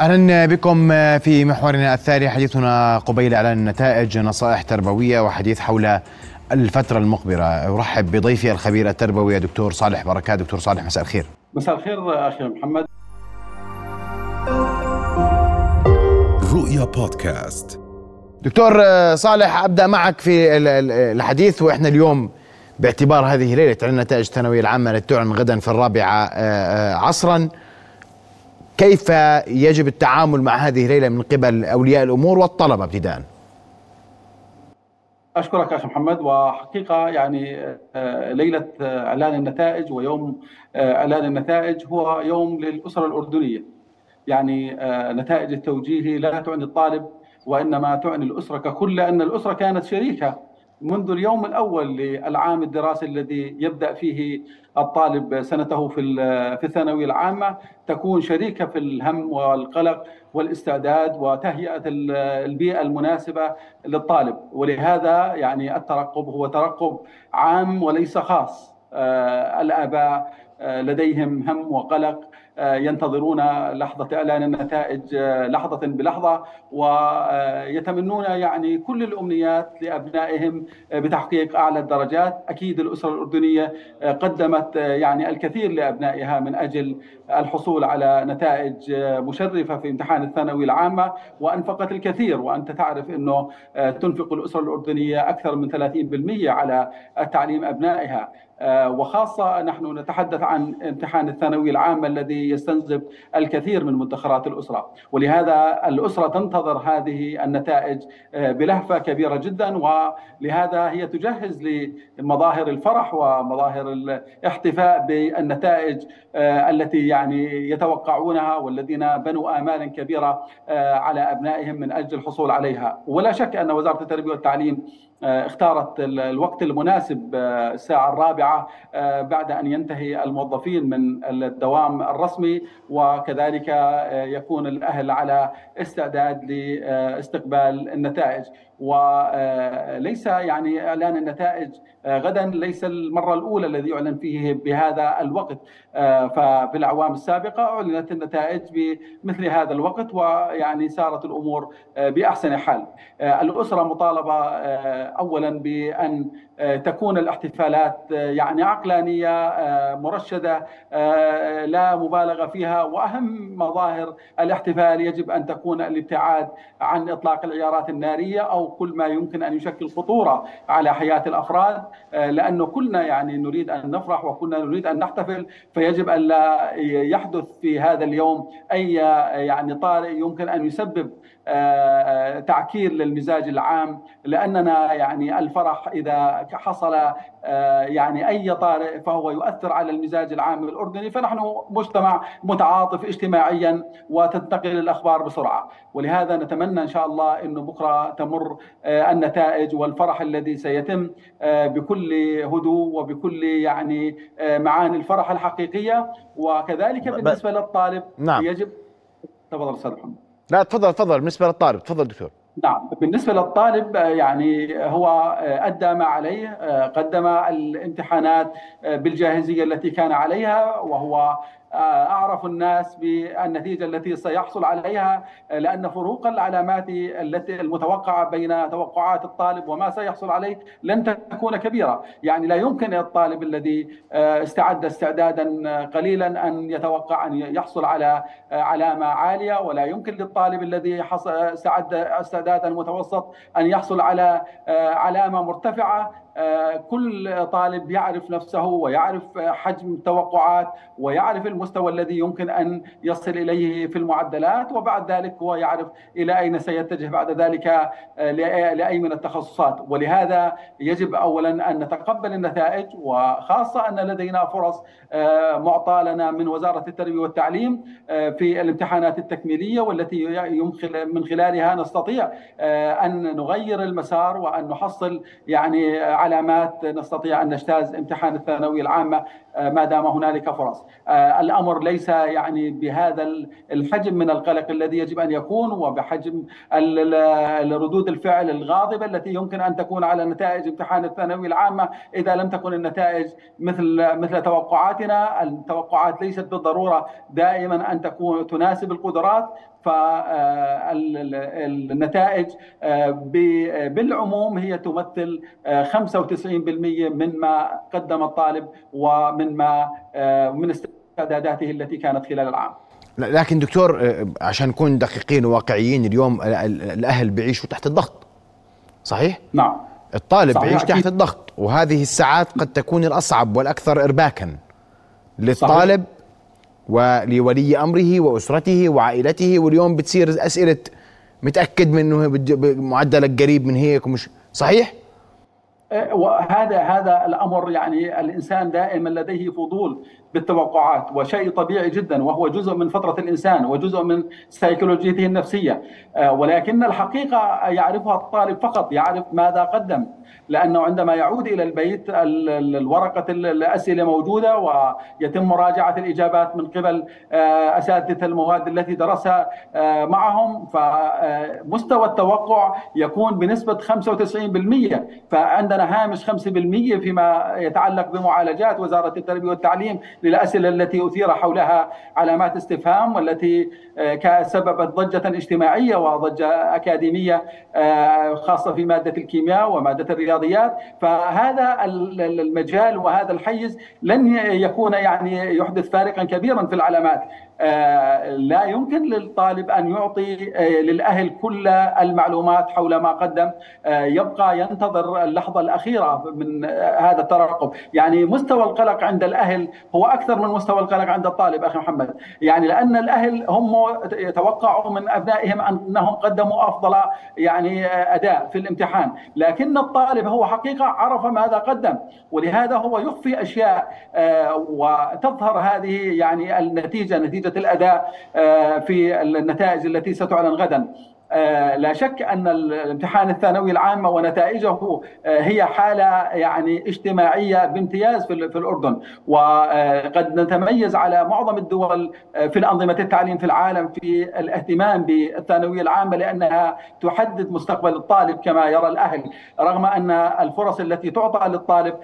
أهلا بكم في محورنا الثاني. حديثنا قبيل اعلان النتائج نصائح تربوية وحديث حول الفترة المقبلة أرحب بضيفي الخبير التربوي دكتور صالح بركات. دكتور صالح مساء الخير. مساء الخير أخي محمد. رؤيا بودكاست. دكتور صالح أبدأ معك في الحديث. وإحنا اليوم باعتبار هذه ليلة إعلان نتائج الثانوية العامة التي تعلن غدا في الرابعة عصرا. كيف يجب التعامل مع هذه الليلة من قبل أولياء الأمور والطلبة ابتداءً؟ أشكرك أخي محمد وحقيقة يعني آه، ليلة آه، إعلان النتائج ويوم آه، إعلان النتائج هو يوم للأسرة الأردنية. يعني نتائج التوجيهي لا تعني الطالب وإنما تعني الأسرة ككل لأن الأسرة كانت شريكة منذ اليوم الأول للعام الدراسي الذي يبدأ فيه الطالب سنته في في الثانوية العامة تكون شريكة في الهم والقلق والاستعداد وتهيئة البيئة المناسبة للطالب. ولهذا يعني الترقب هو ترقب عام وليس خاص. آه، الآباء آه، لديهم هم وقلق ينتظرون لحظة إعلان النتائج آه، لحظة بلحظة ويتمنون يعني كل الأمنيات لأبنائهم بتحقيق أعلى الدرجات. أكيد الأسرة الأردنية قدمت يعني الكثير لأبنائها من أجل الحصول على نتائج مشرفة في امتحان الثانوي العامة. وأنفقت الكثير وأنت تعرف أنه تنفق الأسرة الأردنية أكثر من 30% على التعليم أبنائها. آه، وخاصة نحن نتحدث عن امتحان الثانوي العام الذي يستنزف الكثير من مدخرات الأسرة. ولهذا الأسرة تنتظر هذه النتائج آه، بلهفة كبيرة جدا. ولهذا هي تجهز لمظاهر الفرح ومظاهر الاحتفاء بالنتائج آه، التي يعني يتوقعونها والذين بنوا آمالا كبيرة على أبنائهم من أجل الحصول عليها. ولا شك أن وزارة التربية والتعليم آه، اختارت الوقت المناسب آه، الساعة الرابعة آه، بعد أن ينتهي الموظفين من الدوام الرسمي وكذلك يكون الأهل على استعداد لاستقبال النتائج. وليس يعني إعلان النتائج آه، غدا ليس المرة الأولى الذي يعلن فيه بهذا الوقت. آه، ففي الأعوام السابقة أعلنت النتائج بمثل هذا الوقت ويعني سارت الأمور آه، بأحسن حال. الأسرة مطالبة اولا بأن تكون الاحتفالات يعني عقلانية مرشدة لا مبالغة فيها. وأهم مظاهر الاحتفال يجب أن تكون الابتعاد عن إطلاق العيارات النارية أو كل ما يمكن أن يشكل خطورة على حياة الأفراد. آه، لأنه كلنا يعني نريد أن نفرح وكلنا نريد أن نحتفل فيجب أن لا يحدث في هذا اليوم أي يعني طارئ يمكن أن يسبب آه، آه، تعكير للمزاج العام. لأننا يعني الفرح إذا حصل يعني أي طارئ فهو يؤثر على المزاج العام الأردني فنحن مجتمع متعاطف اجتماعيا وتنتقل الأخبار بسرعة. ولهذا نتمنى إن شاء الله انه بكرة تمر آه، النتائج والفرح الذي سيتم آه، بكل هدوء وبكل يعني آه، معاني الفرح الحقيقية. وكذلك بالنسبة للطالب نعم. يجب تفضل أستاذ محمد. لا تفضل تفضل. بالنسبة للطالب تفضل دكتور. نعم بالنسبة للطالب يعني هو أدى ما عليه قدم الامتحانات بالجاهزية التي كان عليها وهو أعرف الناس بالنتيجة التي سيحصل عليها لأن فروق العلامات التي المتوقعة بين توقعات الطالب وما سيحصل عليه لن تكون كبيرة، يعني لا يمكن للطالب الذي آه، استعد استعدادا قليلا أن يتوقع أن يحصل على آه، علامة عالية ولا يمكن للطالب الذي استعد استعدادا متوسط أن يحصل على آه، علامة مرتفعة. كل طالب يعرف نفسه ويعرف حجم التوقعات ويعرف المستوى الذي يمكن أن يصل إليه في المعدلات وبعد ذلك هو يعرف إلى أين سيتجه بعد ذلك آه، لأي من التخصصات. ولهذا يجب اولا أن نتقبل النتائج وخاصة أن لدينا فرص آه، معطاة لنا من وزارة التربية والتعليم آه، في الامتحانات التكميلية والتي من خلالها نستطيع أن نغير المسار وأن نحصل يعني علامات نستطيع أن نجتاز امتحان الثانوية العامة ما دام هنالك فرص. الأمر ليس يعني بهذا الحجم من القلق الذي يجب أن يكون وبحجم ردود الفعل الغاضبة التي يمكن أن تكون على نتائج امتحان الثانوية العامة إذا لم تكن النتائج مثل مثل توقعاتنا، التوقعات ليست بالضرورة دائما أن تكون تناسب القدرات فالنتائج بالعموم هي تمثل 95% من ما قدم الطالب ومن ما من استعداداته التي كانت خلال العام لكن دكتور عشان نكون دقيقين وواقعيين اليوم الأهل بيعيشوا تحت الضغط صحيح؟ نعم الطالب صحيح يعيش تحت الضغط وهذه الساعات قد تكون الأصعب والأكثر ارباكا للطالب صحيح. ولولي أمره وأسرته وعائلته واليوم بتصير أسئلة متأكد من انه معدلك قريب من هيك ومش صحيح؟ وهذا هذا الأمر يعني الإنسان دائما لديه فضول بالتوقعات وشيء طبيعي جدا وهو جزء من فطره الإنسان وجزء من سيكولوجيته النفسية. ولكن الحقيقة يعرفها الطالب فقط يعرف ماذا قدم لأنه عندما يعود إلى البيت الورقة الأسئلة موجودة ويتم مراجعة الإجابات من قبل أساتذة المواد التي درسها معهم فمستوى التوقع يكون بنسبة 95% فعندنا هامش 5% فيما يتعلق بمعالجات وزارة التربية والتعليم للأسئلة التي أثير حولها علامات استفهام والتي سببت ضجة اجتماعية وضجة أكاديمية خاصة في مادة الكيمياء ومادة الرياضيات. فهذا المجال وهذا الحيز لن يكون يعني يحدث فارقا كبيرا في العلامات. لا يمكن للطالب أن يعطي للأهل كل المعلومات حول ما قدم. يبقى ينتظر اللحظة الأخيرة من هذا الترقب. يعني مستوى القلق عند الأهل هو أكثر من مستوى القلق عند الطالب أخي محمد. يعني لأن الأهل هم يتوقعوا من أبنائهم أنهم قدموا أفضل يعني أداء في الامتحان. لكن الطالب هو حقيقة عرف ماذا قدم ولهذا هو يخفي أشياء وتظهر هذه يعني النتيجة نتيجة الأداء في النتائج التي ستعلن غدا. آه، لا شك أن الامتحان الثانوي العام ونتائجه آه، هي حالة يعني اجتماعية بامتياز في الأردن. وقد نتميز على معظم الدول آه، في انظمه التعليم في العالم في الاهتمام بالثانوية العامة لأنها تحدد مستقبل الطالب كما يرى الأهل. رغم أن الفرص التي تعطى للطالب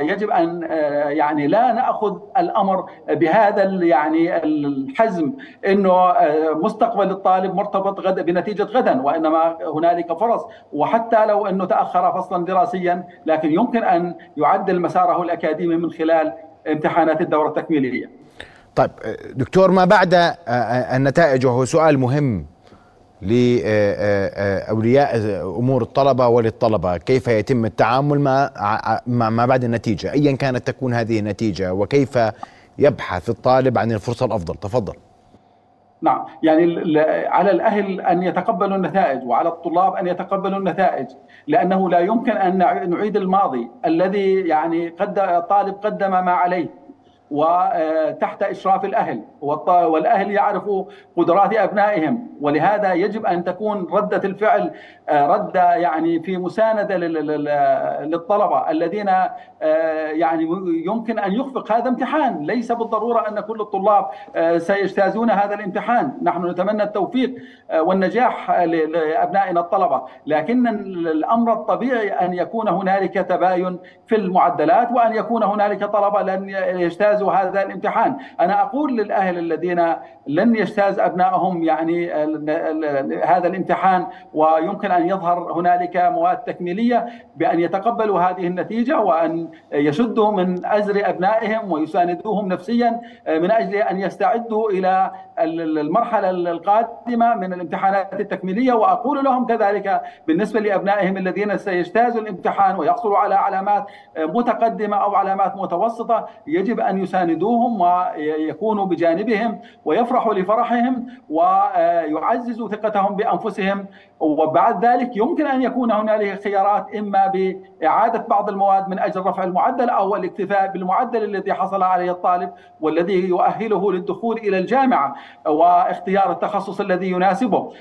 يجب أن يعني لا نأخذ الأمر بهذا يعني الحزم إنه مستقبل الطالب مرتبط غدا بنتيجة غدا وإنما هنالك فرص. وحتى لو أنه تأخر فصلا دراسيا لكن يمكن أن يعدل مساره الأكاديمي من خلال امتحانات الدورة التكميلية. طيب دكتور ما بعد النتائج؟ وهو سؤال مهم لأولياء أمور الطلبة وللطلبة. كيف يتم التعامل مع ما بعد النتيجة؟ ايا كانت تكون هذه النتيجة وكيف يبحث الطالب عن الفرصة الأفضل؟ تفضل. نعم. يعني على الأهل أن يتقبلوا النتائج وعلى الطلاب أن يتقبلوا النتائج لأنه لا يمكن أن نعيد الماضي الذي يعني قد الطالب قدم ما عليه. وتحت إشراف الأهل. والأهل يعرفوا قدرات أبنائهم. ولهذا يجب أن تكون ردة الفعل آه، ردة يعني في مساندة للطلبة الذين آه، يعني يمكن أن يخفق هذا امتحان. ليس بالضرورة أن كل الطلاب آه، سيجتازون هذا الامتحان. نحن نتمنى التوفيق والنجاح لأبنائنا الطلبة. لكن الأمر الطبيعي أن يكون هنالك تباين في المعدلات وأن يكون هنالك طلبة لن يجتازوا هذا الامتحان. أنا أقول للأهل الذين لن يجتاز أبنائهم يعني هذا الامتحان ويمكن أن يظهر هنالك مواد تكميلية بأن يتقبلوا هذه النتيجة وأن يشدوا من ازر أبنائهم ويساندوهم نفسيا من أجل أن يستعدوا إلى المرحلة القادمة من الامتحانات التكميلية وأقول لهم كذلك بالنسبة لأبنائهم الذين سيجتازوا الامتحان ويحصلوا على علامات متقدمة أو علامات متوسطة يجب أن يساندوهم ويكونوا بجانبهم ويفرحوا لفرحهم ويعززوا ثقتهم بأنفسهم. وبعد ذلك يمكن أن يكون هنالك خيارات إما بإعادة بعض المواد من أجل رفع المعدل أو الاكتفاء بالمعدل الذي حصل عليه الطالب والذي يؤهله للدخول إلى الجامعة واختيار التخصص الذي يناسبه.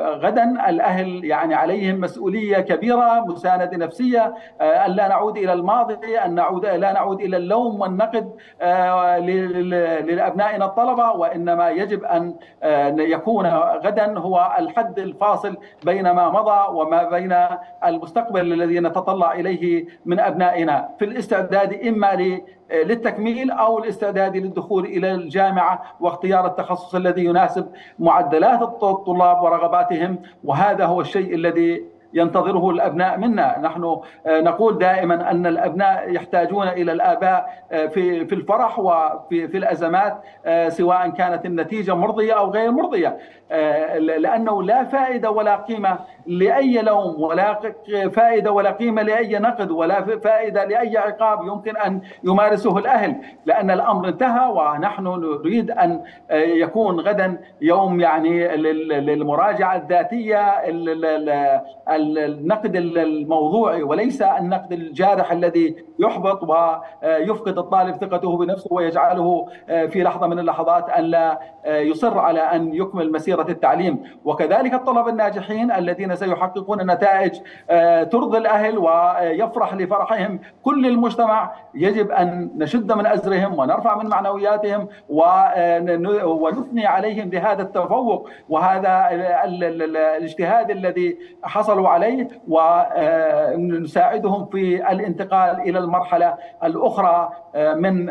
غدا الأهل يعني عليهم مسؤولية كبيرة مساندة نفسية أن لا نعود إلى الماضي أن نعود لا نعود إلى اللوم والنقد لأبنائنا الطلبة وإنما يجب أن يكون غدا هو الحد الفاصل بين ما مضى وما بين المستقبل الذي نتطلع إليه من أبنائنا في الاستعداد إما للتكميل أو الاستعداد للدخول إلى الجامعة واختيار التخصص الذي يناسب معدلات الطلاب ورغباتهم وهذا هو الشيء الذي ينتظره الأبناء منا، نحن آه، نقول دائما أن الأبناء يحتاجون إلى الآباء آه، في في الفرح وفي في الأزمات آه، سواء كانت النتيجة مرضية أو غير مرضية، لأنه لا فائدة ولا قيمة لأي لوم ولا فائدة ولا قيمة لأي نقد ولا فائدة لأي عقاب يمكن أن يمارسه الأهل، لأن الأمر انتهى ونحن نريد أن يكون غدا يوم يعني للمراجعة الذاتية النقد الموضوعي وليس النقد الجارح الذي يحبط ويفقد الطالب ثقته بنفسه ويجعله في لحظة من اللحظات أن لا يصر على أن يكمل مسيرة التعليم. وكذلك الطلبة الناجحين الذين سيحققون نتائج ترضي الأهل ويفرح لفرحهم كل المجتمع يجب أن نشد من أزرهم ونرفع من معنوياتهم ونثني عليهم بهذا التفوق. وهذا الاجتهاد الذي حصلوا عليه ونساعدهم في الانتقال إلى المرحلة الأخرى آه، من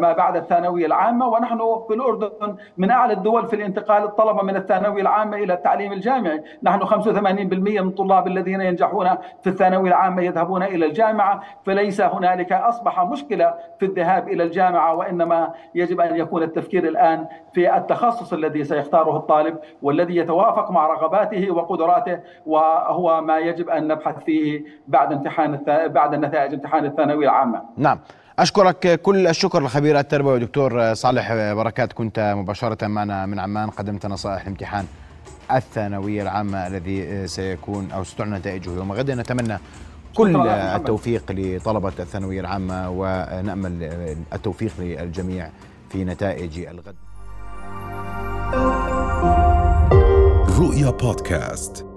ما بعد الثانوية العامة. ونحن في الأردن من أعلى الدول في الانتقال الطلبة من الثانوية العامة إلى التعليم الجامعي، نحن 85% من الطلاب الذين ينجحون في الثانوية العامة يذهبون إلى الجامعة، فليس هنالك أصبح مشكلة في الذهاب إلى الجامعة وإنما يجب أن يكون التفكير الآن في التخصص الذي سيختاره الطالب والذي يتوافق مع رغباته وقدراته وهو ما يجب أن نبحث فيه بعد امتحان بعد نتائج امتحان الثانوية العامة. نعم. أشكرك كل الشكر لخبير التربوي دكتور صالح بركات كنت مباشرة معنا من عمان قدمت نصائح الامتحان الثانوية العامة الذي سيكون أو ستعلن نتائجه يوم غد. نتمنى كل التوفيق لطلبة الثانوية العامة ونأمل التوفيق للجميع في نتائج الغد. رؤيا بودكاست.